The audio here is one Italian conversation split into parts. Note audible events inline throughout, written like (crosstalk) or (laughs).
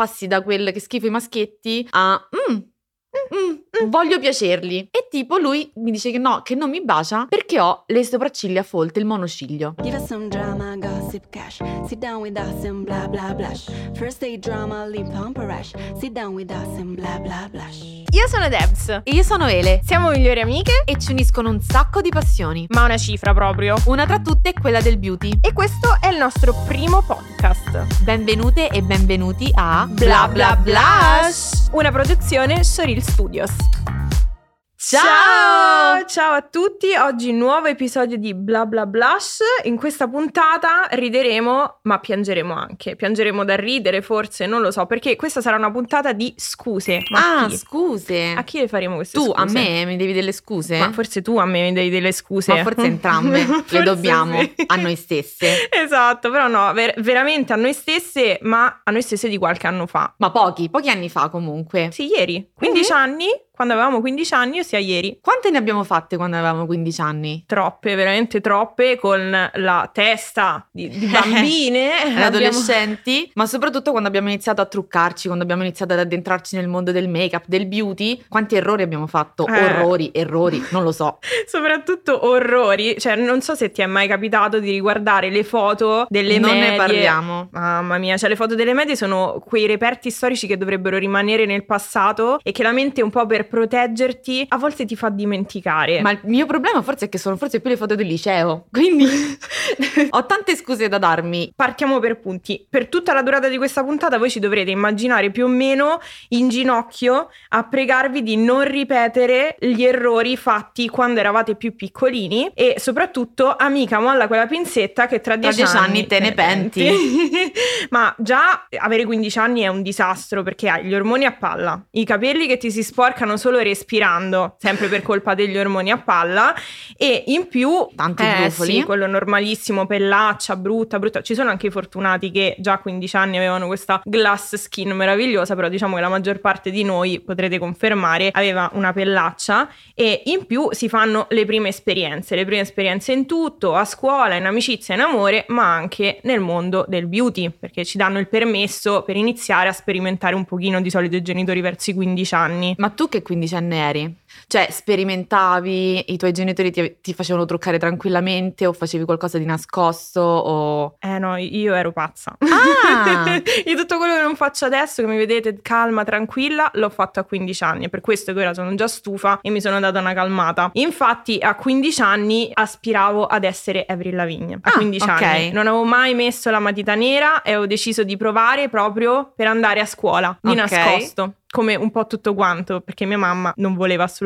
Passi da quel che schifo i maschietti a mm, mm, mm, voglio piacerli. E tipo lui mi dice che no, che non mi bacia perché ho le sopracciglia folte, il monociglio. Give us some drama, gossip cash. Sit down with us and blah blah blush. First day drama, lip pump a rash. Sit down with us and blah blah blush. Io sono Debs. E io sono Ele Siamo migliori amiche, e ci uniscono un sacco di passioni. ma una cifra proprio. Una tra tutte è quella del beauty. E questo è il nostro primo podcast. Benvenute e benvenuti a Bla Bla Blush, una produzione Soril Studios. Ciao! Ciao a tutti, oggi nuovo episodio di Bla Bla Blush. In questa puntata rideremo, ma piangeremo anche. Piangeremo da ridere, forse, non lo so, perché questa sarà una puntata di scuse. Ma Ah, chi? scuse. A chi le faremo queste Tu scuse? a me mi devi delle scuse? Ma forse tu a me mi devi delle scuse. Ma forse entrambe (laughs) Forse le dobbiamo sì. a noi stesse. (laughs) Esatto, però no, ver- veramente a noi stesse, ma a noi stesse di qualche anno fa. Ma pochi, pochi anni fa comunque. Sì, ieri. 15 anni, quando avevamo 15 anni, ossia ieri. Quante ne abbiamo fatte quando avevamo 15 anni? Troppe, veramente troppe, con la testa di, di (laughs) bambine. Abbiamo- adolescenti, (laughs) ma soprattutto quando abbiamo iniziato a truccarci, quando abbiamo iniziato ad addentrarci nel mondo del make-up, del beauty, quanti errori abbiamo fatto? Eh. Orrori, errori, non lo so. (laughs) Soprattutto orrori, cioè non so se ti è mai capitato di riguardare le foto delle non medie. ne parliamo. Mamma mia, cioè le foto delle medie sono quei reperti storici che dovrebbero rimanere nel passato e che la mente un po' per proteggerti a volte ti fa dimenticare. Ma il mio problema forse è che sono forse più le foto del liceo, (laughs) quindi (laughs) ho tante scuse da darmi. Partiamo per punti. Per tutta la durata di questa puntata voi ci dovrete immaginare più o meno in ginocchio a pregarvi di non ripetere gli errori fatti quando eravate più piccolini e soprattutto amica molla quella pinzetta che tra Tra dieci dieci anni te ne penti. (laughs) Ma già avere 15 anni è un disastro perché hai gli ormoni a palla, i capelli che ti si sporcano solo respirando, sempre per colpa degli ormoni a palla e in più Tanti eh, brufoli. sì, quello normalissimo, pellaccia, brutta, brutta. Ci sono anche i fortunati che già a 15 anni avevano questa glass skin meravigliosa, però diciamo che la maggior parte di noi, potrete confermare, aveva una pellaccia e in più si fanno le prime esperienze, le prime esperienze in tutto, a scuola, in amicizia, in amore, ma anche nel mondo del beauty, perché ci danno il permesso per iniziare a sperimentare un pochino di solito i genitori verso i 15 anni. Ma tu che quindicenne eri? Cioè, sperimentavi, i tuoi genitori ti, ti facevano truccare tranquillamente o facevi qualcosa di nascosto o... Eh no, io ero pazza. Ah! (laughs) Io tutto quello che non faccio adesso, che mi vedete calma, tranquilla, l'ho fatto a 15 anni. È per questo che ora sono già stufa e mi sono data una calmata. Infatti, a 15 anni aspiravo ad essere Avril Lavigne. A Ah, 15 ok. anni. Non avevo mai messo la matita nera e ho deciso di provare proprio per andare a scuola, di Ok. nascosto. Come un po' tutto quanto, perché mia mamma non voleva assolutamente.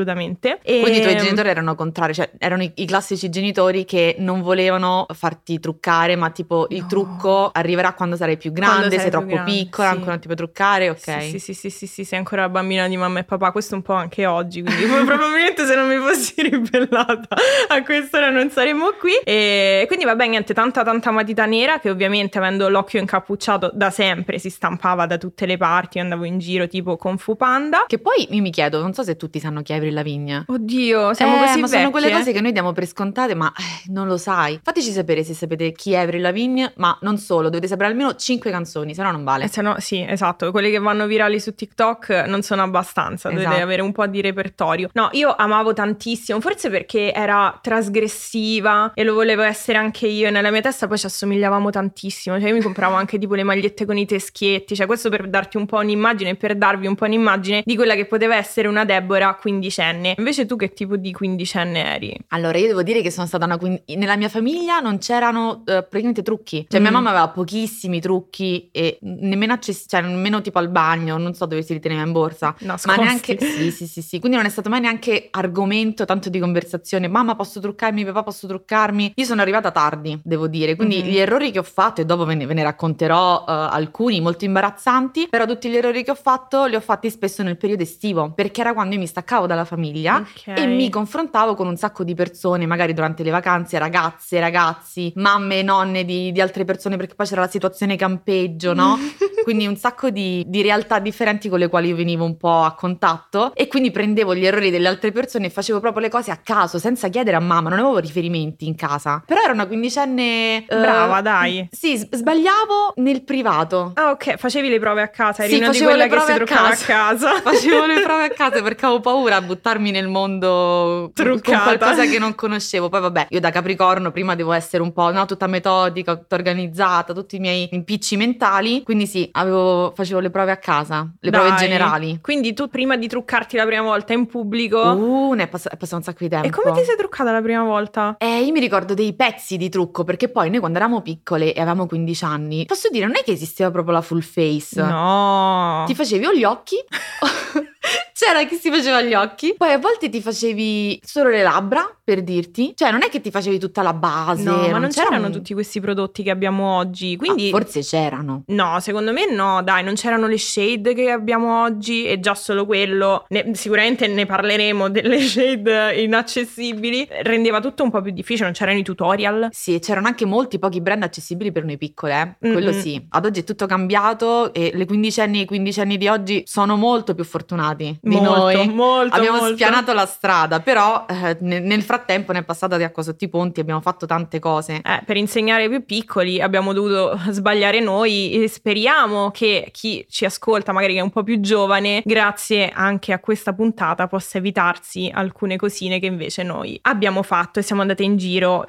E- Quindi i tuoi genitori erano contrari, cioè erano i, i classici genitori che non volevano farti truccare, ma tipo il No. trucco arriverà quando sarai più grande, sei più troppo grande, piccola, sì. ancora non ti puoi truccare, ok. Sì, sì, sì, sì, sì, sì, sei ancora bambina di mamma e papà, questo un po' anche oggi, quindi (laughs) probabilmente se non mi fossi (laughs) ribellata a quest'ora non saremmo qui. E quindi vabbè, niente, tanta tanta matita nera che ovviamente avendo l'occhio incappucciato da sempre si stampava da tutte le parti, andavo in giro tipo con Fu Panda. Che poi io mi chiedo, non so se tutti sanno chi è Avril Lavigne? Oddio, siamo Eh, così ma sono quelle vecchie? cose che noi diamo per scontate, ma eh, non lo sai. Fateci sapere se sapete chi è Avril Lavigne, ma non solo, dovete sapere almeno 5 canzoni, se no non vale. Eh, se no, sì, esatto, quelle che vanno virali su TikTok non sono abbastanza, dovete Esatto. avere un po' di repertorio. No, io amavo tantissimo, forse perché era trasgressiva e lo volevo essere anche io e nella mia testa poi ci assomigliavamo tantissimo, cioè io mi compravo anche tipo le magliette con i teschietti, cioè questo per darti un po' un'immagine, per darvi un po' un'immagine di quella che poteva essere una Deborah quindicenne. Invece tu che tipo di quindicenne eri? Allora, io devo dire che sono stata una quin- nella mia famiglia non c'erano eh, praticamente trucchi. Cioè, mia Mm. mamma aveva pochissimi trucchi e nemmeno, access- cioè, nemmeno tipo al bagno, non so dove si riteneva in borsa. Ma Nascosti. neanche (laughs) sì, sì, sì, sì. Quindi non è stato mai neanche argomento tanto di conversazione. Mamma, posso truccarmi? Papà, posso truccarmi? Io sono arrivata tardi, devo dire. Quindi Mhm. gli errori che ho fatto, e dopo ve ne, ve ne racconterò eh, alcuni molto imbarazzanti, però tutti gli errori che ho fatto li ho fatti spesso nel periodo estivo, perché era quando io mi staccavo dalla famiglia Ok. e mi confrontavo con un sacco di persone, magari durante le vacanze, ragazze, ragazzi, mamme nonne di, di altre persone, perché poi c'era la situazione campeggio, no? (laughs) quindi un sacco di, di realtà differenti con le quali io venivo un po' a contatto e quindi prendevo gli errori delle altre persone e facevo proprio le cose a caso, senza chiedere a mamma, non avevo riferimenti in casa. Però era una quindicenne... eh, Brava, dai. Sì, s- sbagliavo nel privato. Ah, ok, facevi le prove a casa, eri Sì, una di quelle le che si a truccava a casa. casa. (laughs) Facevo le prove a (laughs) casa perché avevo paura a buttarmi nel mondo con Truccata. qualcosa che non conoscevo. Poi vabbè, io da Capricorno prima devo essere un po' no, tutta metodica, tutta organizzata, tutti i miei impicci mentali. Quindi sì, avevo- facevo le prove a casa, le prove Dai. generali. Quindi tu prima di truccarti la prima volta in pubblico... Uh, ne è, pass- è passato un sacco di tempo. e come ti sei truccata la prima volta? Eh, io mi ricordo dei pezzi di trucco perché poi noi quando eravamo piccole e avevamo 15 anni, posso dire, non è che esisteva proprio la full face. No. Ti facevi o gli occhi, (laughs) c'era chi si faceva gli occhi, poi a volte ti facevi solo le labbra per dirti, cioè non è che ti facevi tutta la base. No, ma non c'era c'erano un- tutti questi prodotti che abbiamo oggi, quindi... Ah, forse c'erano. No, secondo me no, dai, non c'erano le shade che abbiamo oggi e già solo quello, ne- sicuramente ne parleremo delle (laughs) shade inaccessibili, rendeva tutto un po' più difficile, non c'erano i tutorial. Sì, c'erano anche molti pochi brand accessibili per noi piccole, eh. quello Mm-mm. sì. Ad oggi è tutto cambiato e le quindicenni e i quindicenni di oggi sono molto più fortunati di molto, noi. molto, Abbiamo molto. spianato la strada, però eh, ne- nel frattempo ne è passata di acqua sotto i ponti, abbiamo fatto tante cose. Eh, per insegnare ai più piccoli abbiamo dovuto sbagliare noi e speriamo che chi ci ascolta, magari che è un po' più giovane, grazie anche a questa puntata possa evitarsi alcune cosine che invece noi abbiamo fatto e siamo andate in giro.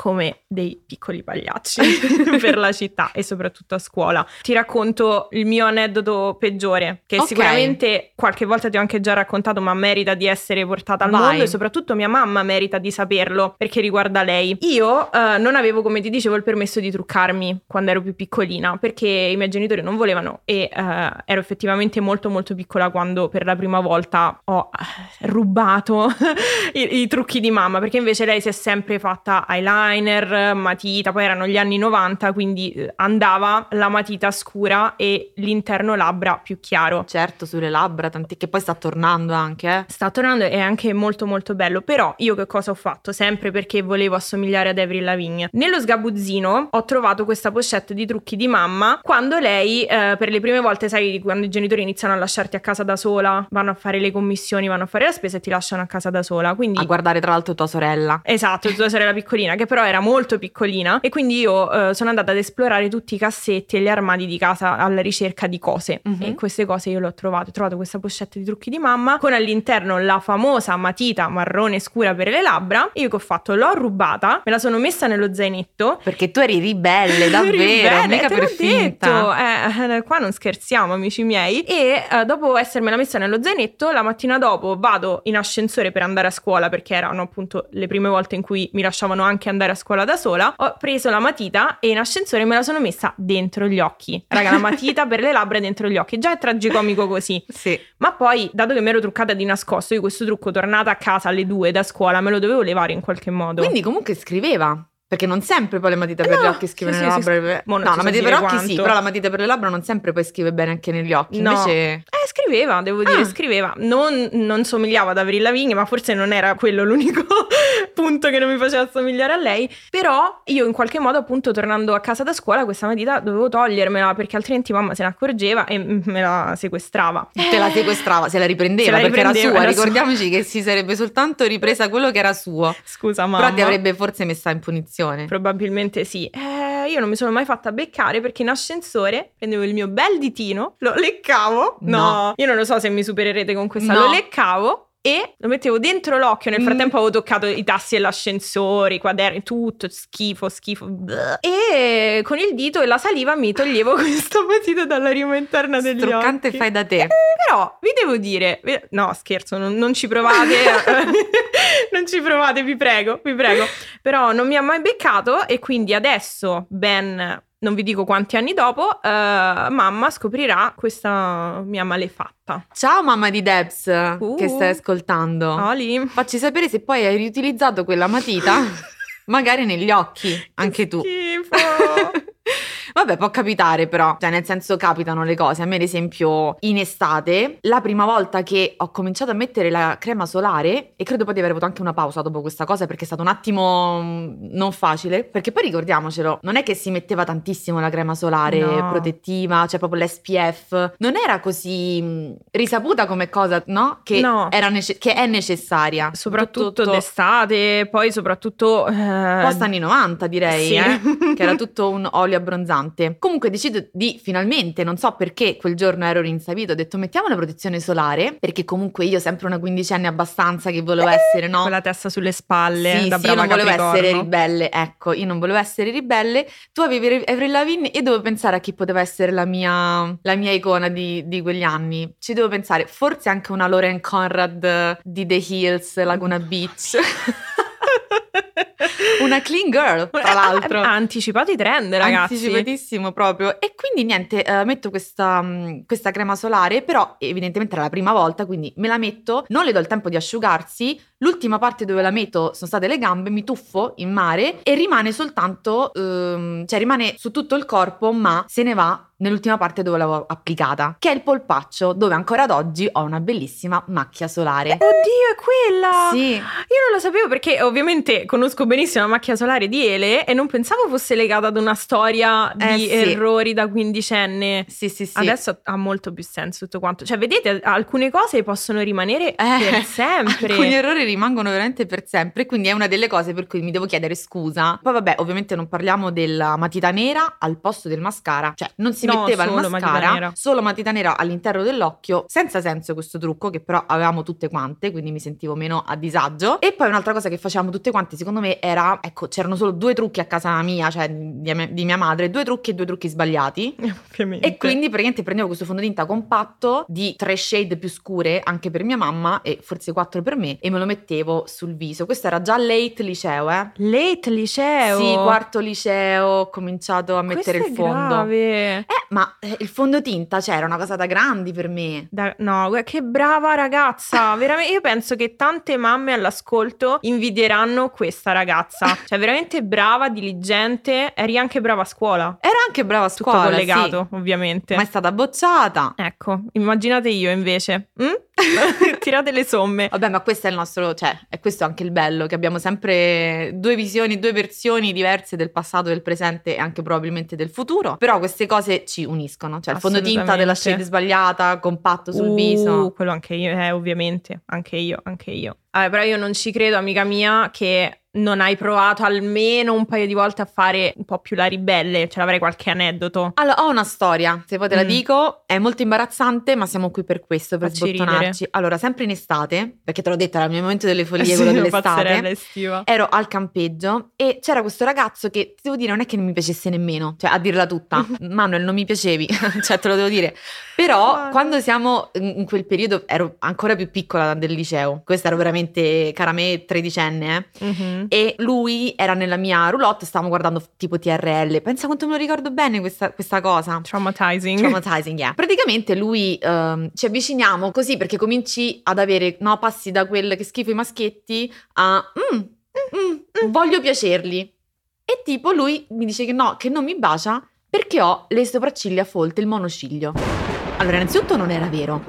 Come dei piccoli pagliacci (laughs) per la città e soprattutto a scuola. Ti racconto il mio aneddoto peggiore, che Ok. sicuramente qualche volta ti ho anche già raccontato, ma merita di essere portata al Vai. mondo e soprattutto mia mamma merita di saperlo perché riguarda lei. Io eh, non avevo, come ti dicevo, il permesso di truccarmi quando ero più piccolina perché i miei genitori non volevano e eh, ero effettivamente molto molto piccola quando per la prima volta ho eh, rubato (laughs) i, i trucchi di mamma perché invece lei si è sempre fatta eyeliner, matita, poi erano gli anni 90 quindi eh, andava la matita scura e l'interno labbra più chiaro. Certo, sulle labbra, tanti che poi sta tornando anche, eh. Sta tornando e è anche molto molto bello. Però io che cosa ho fatto? Sempre perché volevo assomigliare ad Avril Lavigne. Nello sgabuzzino ho trovato questa pochette di trucchi di mamma quando lei, eh, per le prime volte, sai, quando i genitori iniziano a lasciarti a casa da sola, vanno a fare le commissioni, vanno a fare la spesa e ti lasciano a casa da sola. Quindi A guardare tra l'altro tua sorella. Esatto, tua sorella piccolina, che però però era molto piccolina e quindi io eh, sono andata ad esplorare tutti i cassetti e gli armadi di casa alla ricerca di cose Mhm. e queste cose io le ho trovate. Ho trovato questa pochetta di trucchi di mamma con all'interno la famosa matita marrone scura per le labbra. Io che ho fatto? L'ho rubata, me la sono messa nello zainetto Perché tu eri ribelle, (laughs) davvero, Ribelle, mica per finta. detto. Eh, eh, qua non scherziamo, amici miei. E eh, dopo essermela messa nello zainetto, la mattina dopo vado in ascensore per andare a scuola, perché erano appunto le prime volte in cui mi lasciavano anche andare a scuola da sola. Ho preso la matita e in ascensore me la sono messa dentro gli occhi. Raga, la (laughs) matita per le labbra dentro gli occhi. Già è tragicomico così. Sì. Ma poi, dato che mi ero truccata di nascosto, io questo trucco tornata a casa alle due da scuola me lo dovevo levare in qualche modo. Quindi comunque scriveva. Perché non sempre poi le matite per No, gli occhi scrive sì, nelle sì, labbra. sì. Non no, la so matita per gli occhi sì, però la matita per le labbra non sempre poi scrive bene anche negli occhi. No. Invece Eh, scriveva, devo dire, Ah. scriveva. Non, non somigliava ad Avril Lavigne, ma forse non era quello l'unico (laughs) punto che non mi faceva assomigliare a lei. Però io in qualche modo, appunto, tornando a casa da scuola, questa matita dovevo togliermela perché altrimenti mamma se ne accorgeva e me la sequestrava. te la sequestrava, se la riprendeva Se la perché era riprendeva, sua. era sua. Ricordiamoci che si sarebbe soltanto ripresa quello che era suo. Scusa, mamma. Però ti avrebbe forse messa in punizione. Probabilmente sì. Eh, io non mi sono mai fatta beccare perché in ascensore prendevo il mio bel ditino, lo leccavo. No, No. io non lo so se mi supererete con questa. No. Lo leccavo. E lo mettevo dentro l'occhio. Nel Mm. frattempo avevo toccato i tassi dell'ascensore, i quaderni, tutto schifo, schifo. E con il dito e la saliva mi toglievo (laughs) questa matita dalla rima interna degli Struccante occhi. fai da te. Però vi devo dire, no scherzo, non, non ci provate, (laughs) (laughs) non ci provate, vi prego, vi prego. Però non mi ha mai beccato e quindi adesso, ben non vi dico quanti anni dopo, eh, mamma scoprirà questa mia malefatta. Ciao mamma di Debs Uh. che stai ascoltando. Oli. Facci sapere se poi hai riutilizzato quella matita, (laughs) magari negli occhi, anche tu. Schifo. Vabbè, può capitare però, cioè nel senso capitano le cose. A me ad esempio in estate, la prima volta che ho cominciato a mettere la crema solare, e credo poi di aver avuto anche una pausa dopo questa cosa perché è stato un attimo mm, non facile, perché poi ricordiamocelo, non è che si metteva tantissimo la crema solare No. protettiva, cioè proprio l'SPF, non era così mm, risaputa come cosa, no? Che, No. era nece- che è necessaria. soprattutto Tutto- d'estate, poi soprattutto... eh, post anni 90 direi, sì. eh, che era (laughs) tutto un olio abbronzante. Comunque decido di finalmente, non so perché quel giorno ero rinsavito, ho detto mettiamo la protezione solare, perché comunque io sempre una quindicenne abbastanza che volevo essere, no? Con la testa sulle spalle, Sì, da sì, io brava non volevo Capricorno. essere ribelle, ecco, io non volevo essere ribelle. Tu avevi Avril Lavigne e dovevo pensare a chi poteva essere la mia, la mia icona di, di quegli anni. Ci devo pensare, forse anche una Lauren Conrad eh, di The Hills, Laguna (laughs) Beach. Una clean girl, tra l'altro. (laughs) Ha anticipato i trend, ragazzi. Anticipatissimo proprio. E quindi niente, eh, metto questa, mh, questa crema solare, però evidentemente era la prima volta, quindi me la metto, non le do il tempo di asciugarsi. L'ultima parte dove la metto sono state le gambe, mi tuffo in mare e rimane soltanto, ehm, cioè rimane su tutto il corpo, ma se ne va nell'ultima parte dove l'avevo applicata, che è il polpaccio, dove ancora ad oggi ho una bellissima macchia solare. Oddio, è quella! Sì. Io non lo sapevo perché ovviamente conosco benissimo la macchia solare di Ele e non pensavo fosse legata ad una storia Eh, di sì. errori da quindicenne. Sì, sì, sì. Adesso ha molto più senso tutto quanto. Cioè, vedete, alcune cose possono rimanere per sempre. Eh, Alcuni errori rimangono veramente per sempre, quindi è una delle cose per cui mi devo chiedere scusa. Poi vabbè, ovviamente non parliamo della matita nera al posto del mascara, cioè non si No, metteva il mascara, solo matita nera all'interno dell'occhio, senza senso questo trucco che però avevamo tutte quante, quindi mi sentivo meno a disagio. E poi un'altra cosa che facevamo tutte quante, secondo me era, ecco, c'erano solo due trucchi a casa mia, cioè di, di mia madre, due trucchi e due trucchi sbagliati. (laughs) Ovviamente. E quindi praticamente prendevo questo fondotinta compatto di tre shade più scure anche per mia mamma e forse quattro per me e me lo mettevo sul viso. Questo era già late liceo, eh? Late liceo. Sì, quarto liceo, ho cominciato a mettere Questo il fondo. grave. Eh, ma eh, il fondotinta c'era una cosa da grandi per me. Da- no, che brava ragazza. (laughs) Veramente, io penso che tante mamme all'ascolto invidieranno questa ragazza. (laughs) Cioè, veramente brava, diligente. Eri anche brava a scuola. Era anche brava a Tutto scuola, collegato, sì, ovviamente. ma è stata bocciata. Ecco, immaginate io invece. Mm? (laughs) Tirate le somme. Vabbè, ma questo è il nostro, cioè, è questo anche il bello, che abbiamo sempre due visioni, due versioni diverse del passato, del presente e anche probabilmente del futuro. Però queste cose ci uniscono, cioè il fondotinta della shade sbagliata, compatto sul Uh, viso. Quello anche io, eh, ovviamente. Anche io, anche io. Vabbè, però io non ci credo, amica mia, che non hai provato almeno un paio di volte a fare un po' più la ribelle. Ce l'avrei qualche aneddoto. Allora, ho una storia, se poi te la Mm. dico, è molto imbarazzante, ma siamo qui per questo, per Facci sbottonarci. Allora, sempre in estate, perché te l'ho detto, era il mio momento delle (laughs) follie, Sì, quello dell'estate. estiva. Ero al campeggio e c'era questo ragazzo che, ti devo dire, non è che non mi piacesse nemmeno, cioè a dirla tutta, (laughs) Manuel non mi piacevi, (laughs) cioè te lo devo dire. Però quando siamo in in quel periodo ero ancora più piccola del liceo, questa ero veramente cara me tredicenne, eh. Mhm. E lui era nella mia roulotte, stavamo guardando tipo TRL. Pensa quanto me lo ricordo bene questa, questa cosa. Traumatizing. Traumatizing, yeah. Praticamente lui ehm, ci avviciniamo così perché cominci ad avere, no, passi da quel che schifo i maschietti a mm, mm, mm, voglio piacerli. E tipo lui mi dice che no, che non mi bacia perché ho le sopracciglia folte, il monociglio. Allora, innanzitutto non era vero.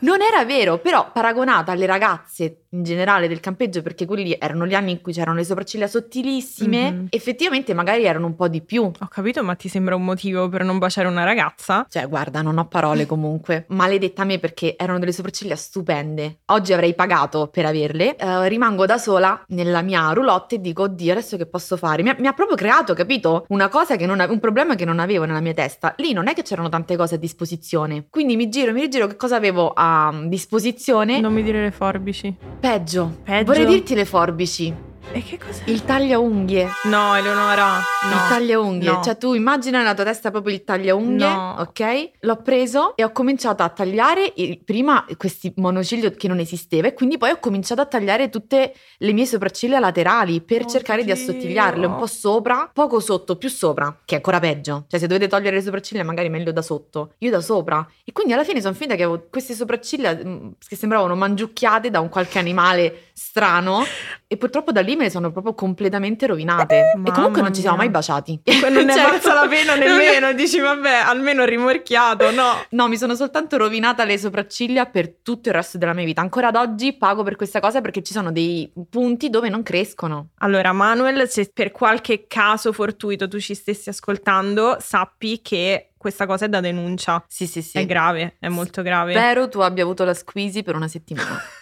Non era vero, però paragonata alle ragazze in generale del campeggio, perché quelli erano gli anni in cui c'erano le sopracciglia sottilissime, Mhm. effettivamente magari erano un po' di più. Ho capito, ma ti sembra un motivo per non baciare una ragazza? Cioè, guarda, non ho parole comunque. (laughs) Maledetta me perché erano delle sopracciglia stupende. Oggi avrei pagato per averle. Eh, rimango da sola nella mia roulotte e dico, oddio, adesso che posso fare? Mi ha, mi ha proprio creato, capito? Una cosa che non ave- un problema che non avevo nella mia testa. Lì non è che c'erano tante cose a disposizione. Quindi mi giro, mi rigiro, che cosa avevo a disposizione? Non mi dire le forbici. Peggio. Peggio? Vorrei dirti le forbici. E che cos'è? Il tagliaunghie. No, Eleonora. No. Il tagliaunghie, No. cioè tu immagina nella tua testa proprio il tagliaunghie, No. ok? L'ho preso e ho cominciato a tagliare prima questi monociglio che non esisteva e quindi poi ho cominciato a tagliare tutte le mie sopracciglia laterali per cercare di Oddio. assottigliarle un po' sopra, poco sotto, più sopra, che è ancora peggio. Cioè se dovete togliere le sopracciglia magari meglio da sotto, io da sopra. E quindi alla fine sono finita che avevo queste sopracciglia mm, che sembravano mangiucchiate da un qualche animale strano e purtroppo da lì me le sono proprio completamente rovinate. e Mamma comunque non ci siamo mai baciati. Non (laughs) ne è Cioè, valsa la pena (laughs) nemmeno. Dici, vabbè, almeno rimorchiato, no? No, mi sono soltanto rovinata le sopracciglia per tutto il resto della mia vita. Ancora ad oggi pago per questa cosa perché ci sono dei punti dove non crescono. Allora, Manuel, se per qualche caso fortuito tu ci stessi ascoltando, sappi che questa cosa è da denuncia. Sì, sì, sì. È grave, è molto grave. Spero tu abbia avuto la squeezy per una settimana. (laughs)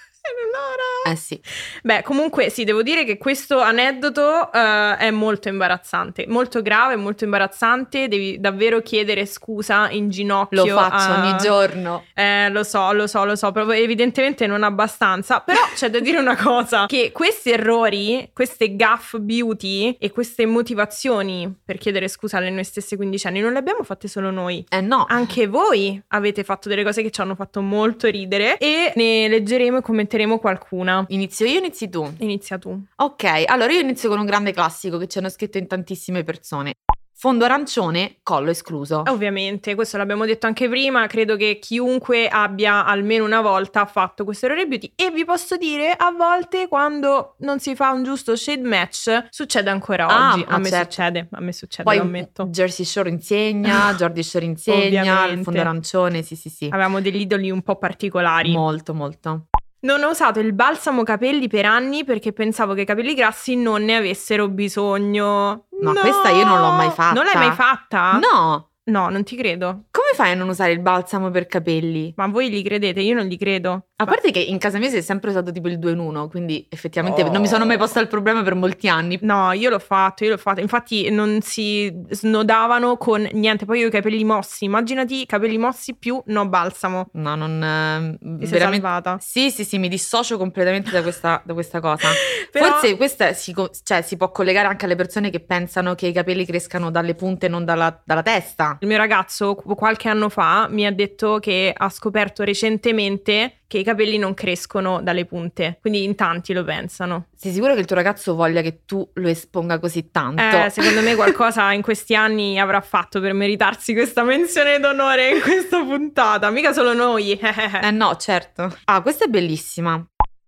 Eh sì. Beh, comunque sì, devo dire che questo aneddoto eh, è molto imbarazzante, molto grave, molto imbarazzante. Devi davvero chiedere scusa in ginocchio. Lo faccio a- ogni giorno. Eh, lo so, lo so, lo so, proprio evidentemente non abbastanza. Però c'è da dire una cosa: (laughs) che questi errori, queste gaff beauty e queste motivazioni per chiedere scusa alle noi stesse quindicenni non le abbiamo fatte solo noi. Eh no. Anche voi avete fatto delle cose che ci hanno fatto molto ridere e ne leggeremo e commenteremo qualcuna. Inizio io, inizi tu. Inizia tu. Ok, allora io inizio con un grande classico che ci hanno scritto in tantissime persone. Fondo arancione, collo escluso. Ovviamente, questo l'abbiamo detto anche prima, credo che chiunque abbia almeno una volta fatto questo errore beauty e vi posso dire, a volte quando non si fa un giusto shade match, succede ancora Ah, oggi. a me certo. succede, a me succede, Poi lo ammetto. Jersey Shore insegna, (laughs) Jordi Shore insegna, il fondo arancione, sì sì sì. Avevamo degli idoli un po' particolari. Molto molto. Non ho usato il balsamo capelli per anni perché pensavo che i capelli grassi non ne avessero bisogno. No, questa io non l'ho mai fatta. Non l'hai mai fatta? No, No, non ti credo. come fai a non usare il balsamo per capelli? Ma voi li credete? Io non li credo. A parte che in casa mia si è sempre usato tipo il 2 in 1, quindi effettivamente Oh. non mi sono mai posta il problema per molti anni. No, io l'ho fatto, io l'ho fatto. Infatti non si snodavano con niente. Poi io ho i capelli mossi. Immaginati i capelli mossi più no balsamo. No, non... eh, Ti sei salvata. Sì, sì, sì, mi dissocio completamente da questa, da questa cosa. (laughs) Però- Forse questa si, cioè, si può collegare anche alle persone che pensano che i capelli crescano dalle punte e non dalla, dalla testa. Il mio ragazzo qu- qualche anno fa mi ha detto che ha scoperto recentemente che i capelli non crescono dalle punte. Quindi in tanti lo pensano. Sei sicuro che il tuo ragazzo voglia che tu lo esponga così tanto? Eh, secondo me qualcosa in questi anni avrà fatto per meritarsi questa menzione d'onore in questa puntata. Mica solo noi. (laughs) Eh no, certo. Ah, questa è bellissima.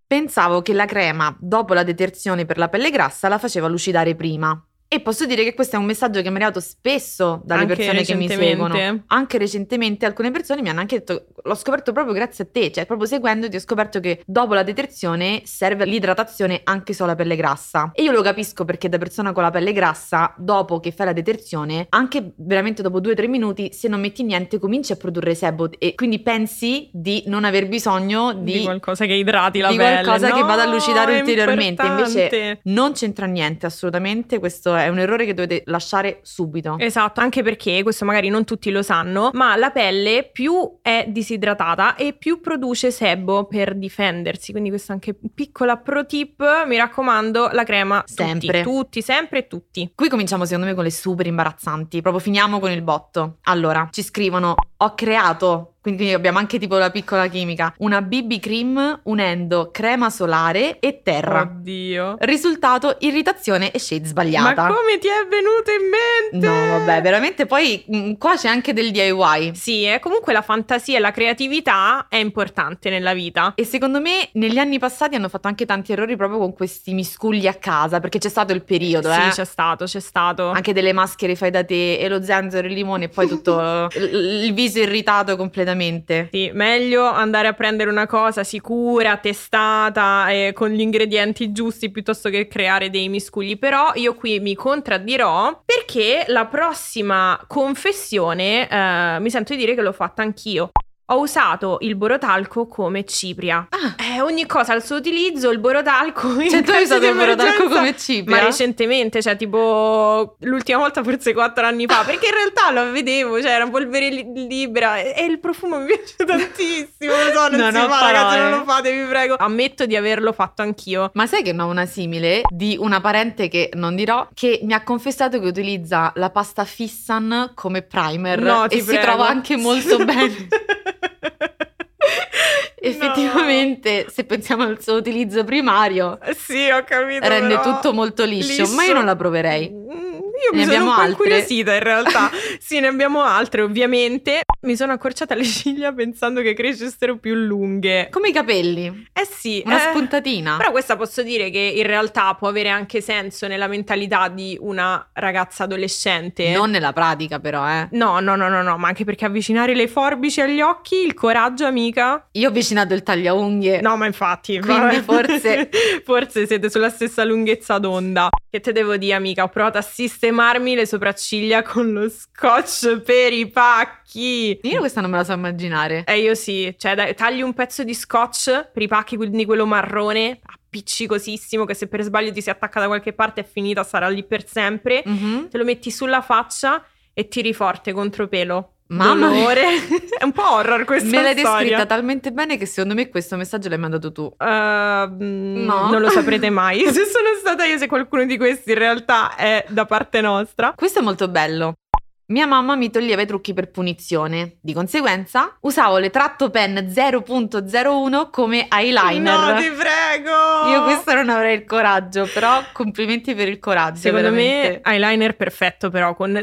Pensavo che la crema, dopo la detersione per la pelle grassa, la faceva lucidare prima. E posso dire che questo è un messaggio che mi è arrivato spesso dalle Anche persone che mi seguono. Anche recentemente alcune persone mi hanno anche detto, l'ho scoperto proprio grazie a te, cioè proprio seguendoti ho scoperto che dopo la detersione serve l'idratazione anche solo alla pelle grassa. E io lo capisco perché da persona con la pelle grassa, dopo che fai la detersione, anche veramente dopo 2-3 minuti, se non metti niente cominci a produrre sebo e quindi pensi di non aver bisogno Di, di... qualcosa che idrati la di pelle. qualcosa che No, vada a lucidare ulteriormente. Invece non c'entra niente, assolutamente. Questo è un errore che dovete lasciare subito. Esatto, anche perché, questo magari non tutti lo sanno, ma la pelle più è disidratata e più produce sebo per difendersi. Quindi questo è anche un piccola pro tip, mi raccomando, la crema tutti, Sempre. tutti, sempre e tutti. Qui cominciamo secondo me con le super imbarazzanti, proprio finiamo con il botto. Allora, ci scrivono, ho creato, quindi abbiamo anche tipo la piccola chimica, una BB cream unendo crema solare e terra. Oddio. Risultato, irritazione e shade sbagliata. Ma come ti è venuto in mente? No, vabbè, veramente poi mm, qua c'è anche del DIY. Sì, è comunque la fantasia e la creatività è importante nella vita. E secondo me negli anni passati hanno fatto anche tanti errori proprio con questi miscugli a casa, perché c'è stato il periodo, sì, eh. c'è stato, c'è stato. Anche delle maschere fai da te e lo zenzero e il limone e poi tutto (laughs) il viso irritato completamente. Sì, meglio andare a prendere una cosa sicura, testata, e con gli ingredienti giusti piuttosto che creare dei miscugli. Però io qui mi contraddirò perché la prossima confessione eh, mi sento di dire che l'ho fatta anch'io. Ho usato il borotalco come cipria. Ah. Eh, ogni cosa al suo utilizzo, il borotalco. Cioè tu hai usato il borotalco come cipria? Ma recentemente, cioè tipo l'ultima volta forse quattro anni fa, perché in realtà lo vedevo, cioè era polvere li- libera e, il profumo mi (laughs) piace tantissimo, lo so, non, Non si fa, ragazzi, non lo fate, vi prego. Ammetto di averlo fatto anch'io. Ma sai che ne ho una simile di una parente che non dirò che mi ha confessato che utilizza la pasta Fissan come primer No, ti e si prego. trova anche molto (laughs) bene. Effettivamente, se pensiamo al suo utilizzo primario, No. Sì, ho capito. rende tutto molto liscio, ma io non la proverei. Io Ne mi sono abbiamo un po' incuriosita in realtà. (laughs) sì, ne abbiamo altre, ovviamente. Mi sono accorciata le ciglia pensando che crescessero più lunghe. Come i capelli, Eh sì, una eh, spuntatina. Però questa posso dire che in realtà può avere anche senso nella mentalità di una ragazza adolescente. Non nella pratica, però, eh. No, no, no, no, no, ma anche perché avvicinare le forbici agli occhi, il coraggio, amica. Io ho avvicinato il tagliaunghie. No, ma infatti, Quindi vabbè. (laughs) forse- forse siete sulla stessa lunghezza d'onda. Che te devo dire, amica? Ho provato a sistemarmi le sopracciglia (laughs) con lo scotch per i pacchi. Io questa non me la so immaginare. Eh, io sì, cioè dai, tagli un pezzo di scotch per i pacchi, quindi quello marrone, appiccicosissimo, che se per sbaglio ti si attacca da qualche parte è finita, sarà lì per sempre. Mhm. Te lo metti sulla faccia e tiri forte contro pelo. Mamma (laughs) è un po' horror questa Me l'hai storia. descritta talmente bene che secondo me questo messaggio l'hai mandato tu. Uh, No. Non lo saprete (laughs) mai. se sono stata io, se qualcuno di questi in realtà è da parte nostra. Questo è molto bello. Mia mamma mi toglieva i trucchi per punizione. Di conseguenza, usavo le tratto pen 0.01 come eyeliner. No, ti prego. Io questo non avrei il coraggio, però complimenti per il coraggio. Secondo veramente. me, eyeliner perfetto, però con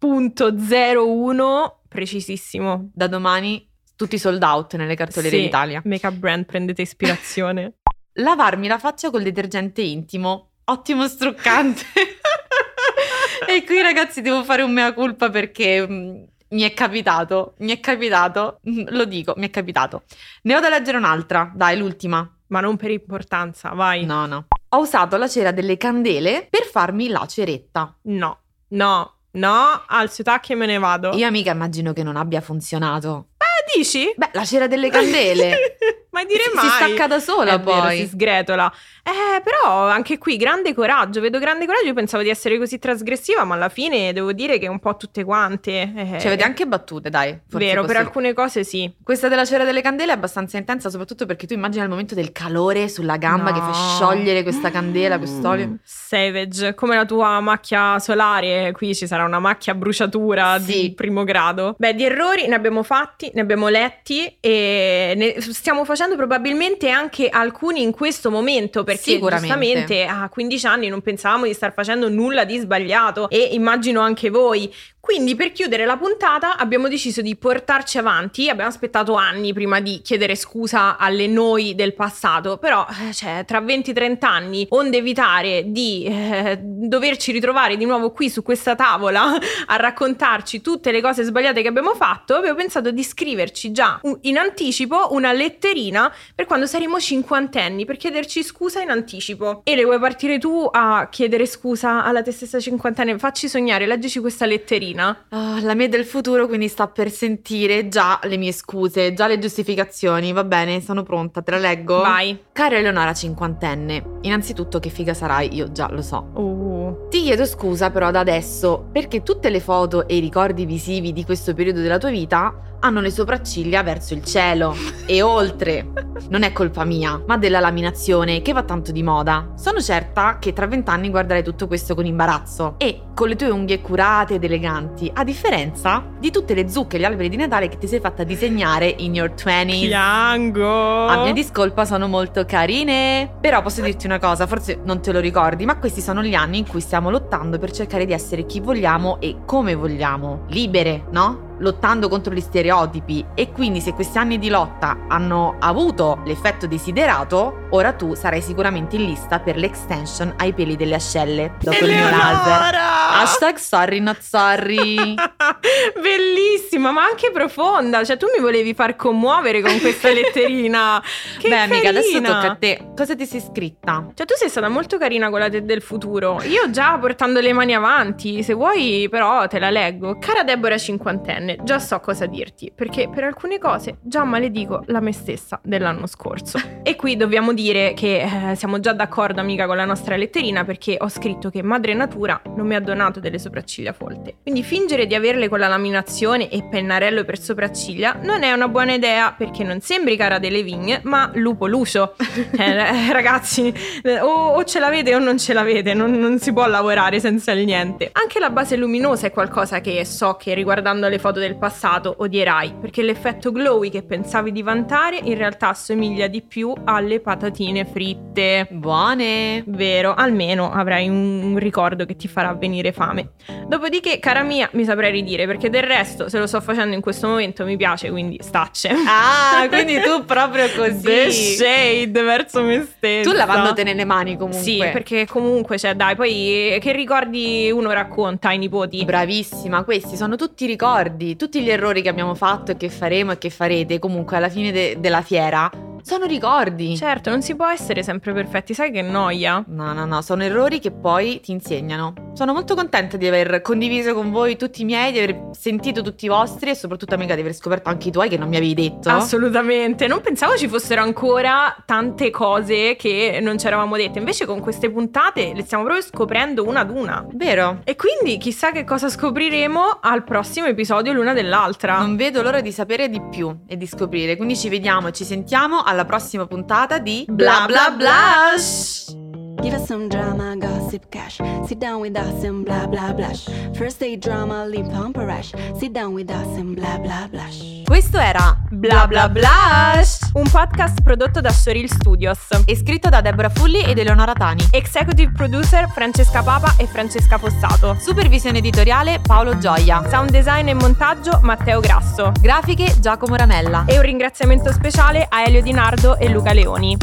0.01 precisissimo. da domani tutti sold out nelle cartolerie Sì, d'Italia. Makeup brand, prendete ispirazione. (laughs) Lavarmi la faccia col detergente intimo. Ottimo struccante. (laughs) e qui ragazzi devo fare un mea culpa perché mm, mi è capitato, mi è capitato, mm, lo dico, mi è capitato. Ne ho da leggere un'altra, dai, l'ultima. Ma non per importanza, vai. No, no. Ho usato la cera delle candele per farmi la ceretta. No, no, no, alzo i tacchi e me ne vado. Io amica immagino che non abbia funzionato. Eh, dici? Beh, la cera delle candele. (laughs) Ma dire Si- mai. si stacca da sola È vero, poi. si sgretola. Eh, però anche qui grande coraggio, vedo grande coraggio. Io pensavo di essere così trasgressiva, ma alla fine devo dire che un po' tutte quante. eh, Ci avete anche battute, dai. forse Vero, per posso- alcune cose sì. Questa della cera delle candele è abbastanza intensa, soprattutto perché tu immagini il momento del calore sulla gamba che fa No. sciogliere questa candela, quest'olio. Savage, come la tua macchia solare, qui ci sarà una macchia bruciatura Sì. di primo grado. Beh, di errori ne abbiamo fatti, ne abbiamo letti e ne stiamo facendo probabilmente anche alcuni in questo momento perché Sicuramente. giustamente a 15 anni non pensavamo di star facendo nulla di sbagliato e immagino anche voi. Quindi per chiudere la puntata abbiamo deciso di portarci avanti, abbiamo aspettato anni prima di chiedere scusa alle noi del passato, però eh, cioè, tra 20 e 30 anni, onde evitare di eh, doverci ritrovare di nuovo qui su questa tavola a raccontarci tutte le cose sbagliate che abbiamo fatto, avevo pensato di scriverci già in anticipo una letterina per quando saremo cinquantenni, per chiederci scusa in anticipo. E le vuoi partire tu a chiedere scusa alla te stessa cinquantenne? Facci sognare, leggici questa letterina. Ah, la me del futuro quindi sta per sentire già le mie scuse, già le giustificazioni. Va bene, sono pronta, te la leggo? Vai. Cara Eleonora cinquantenne, innanzitutto che figa sarai, io già lo so. Uh. Ti chiedo scusa però da adesso, perché tutte le foto e i ricordi visivi di questo periodo della tua vita hanno le sopracciglia verso il cielo e oltre. Non è colpa mia, ma della laminazione che va tanto di moda. Sono certa che tra vent'anni guarderai tutto questo con imbarazzo e con le tue unghie curate ed eleganti, a differenza di tutte le zucche e gli alberi di Natale che ti sei fatta disegnare in your 20s. Piango. A mia discolpa sono molto carine. Però posso dirti una cosa, forse non te lo ricordi, ma questi sono gli anni in cui stiamo lottando per cercare di essere chi vogliamo e come vogliamo. Libere, no? Lottando contro gli stereotipi. E quindi se questi anni di lotta hanno avuto l'effetto desiderato, ora tu sarai sicuramente in lista per l'extension ai peli delle ascelle. Dopo il mio laser. Hashtag sorry not sorry. (laughs) (laughs) Bellissima, ma anche profonda. Cioè, tu mi volevi far commuovere con questa (laughs) letterina. Che Beh, amica, adesso tocca a te. Cosa ti sei scritta? Cioè, tu sei stata molto carina con la te del futuro. Io già portando le mani avanti. Se vuoi, però, te la leggo. Cara Deborah cinquantenne, già so cosa dirti. Perché per alcune cose già maledico la me stessa dell'anno scorso. e qui dobbiamo dire che eh, siamo già d'accordo, amica, con la nostra letterina. Perché ho scritto che Madre Natura non mi ha donato delle sopracciglia folte. Quindi fingere di averle con la laminazione e pennarello per sopracciglia non è una buona idea. Perché non sembri cara delle vigne, ma lupo lucio. (laughs) Eh, ragazzi, o, o ce l'avete o non ce l'avete, non, non si può lavorare senza il niente. Anche la base luminosa è qualcosa che so che riguardando le foto del passato odierai, perché l'effetto glowy che pensavi di vantare in realtà assomiglia di più alle patatine fritte. Buone. Vero, almeno avrai un, un ricordo che ti farà venire fame. Dopodiché, cara mia, mi saprei ridire, perché del resto, se lo sto facendo in questo momento, mi piace, quindi stacce. Ah, (laughs) quindi tu proprio così. The shade verso me stessa. Tu lavandotene le mani comunque. Sì, perché comunque, cioè, dai, poi che ricordi uno racconta ai nipoti? Bravissima, questi sono tutti i ricordi, tutti gli errori che abbiamo fatto e che faremo e che farete comunque alla fine de- della fiera. Sono ricordi. Certo, non si può essere sempre perfetti, sai che noia? No, no, no, sono errori che poi ti insegnano. Sono molto contenta di aver condiviso con voi tutti i miei, di aver sentito tutti i vostri e soprattutto amica di aver scoperto anche i tuoi che non mi avevi detto. Assolutamente, non pensavo ci fossero ancora tante cose che non ci eravamo dette, invece con queste puntate le stiamo proprio scoprendo una ad una. Vero? E quindi chissà che cosa scopriremo al prossimo episodio l'una dell'altra. Non vedo l'ora di sapere di più e di scoprire, quindi ci vediamo e ci sentiamo alla prossima puntata di Bla Bla Blush! Give us some drama, gossip, cash. Sit down with us and blah blah blush. First day drama, lip rash. Sit down with us and blah blah blush. Questo era Bla Bla Blush! Un podcast prodotto da Soril Studios. E scritto da Deborah Fulli ed Eleonora Tani. Executive producer Francesca Papa e Francesca Fossato. Supervisione editoriale Paolo Gioia. Sound design e montaggio Matteo Grasso. Grafiche Giacomo Ramella. E un ringraziamento speciale a Elio Di Nardo e Luca Leoni.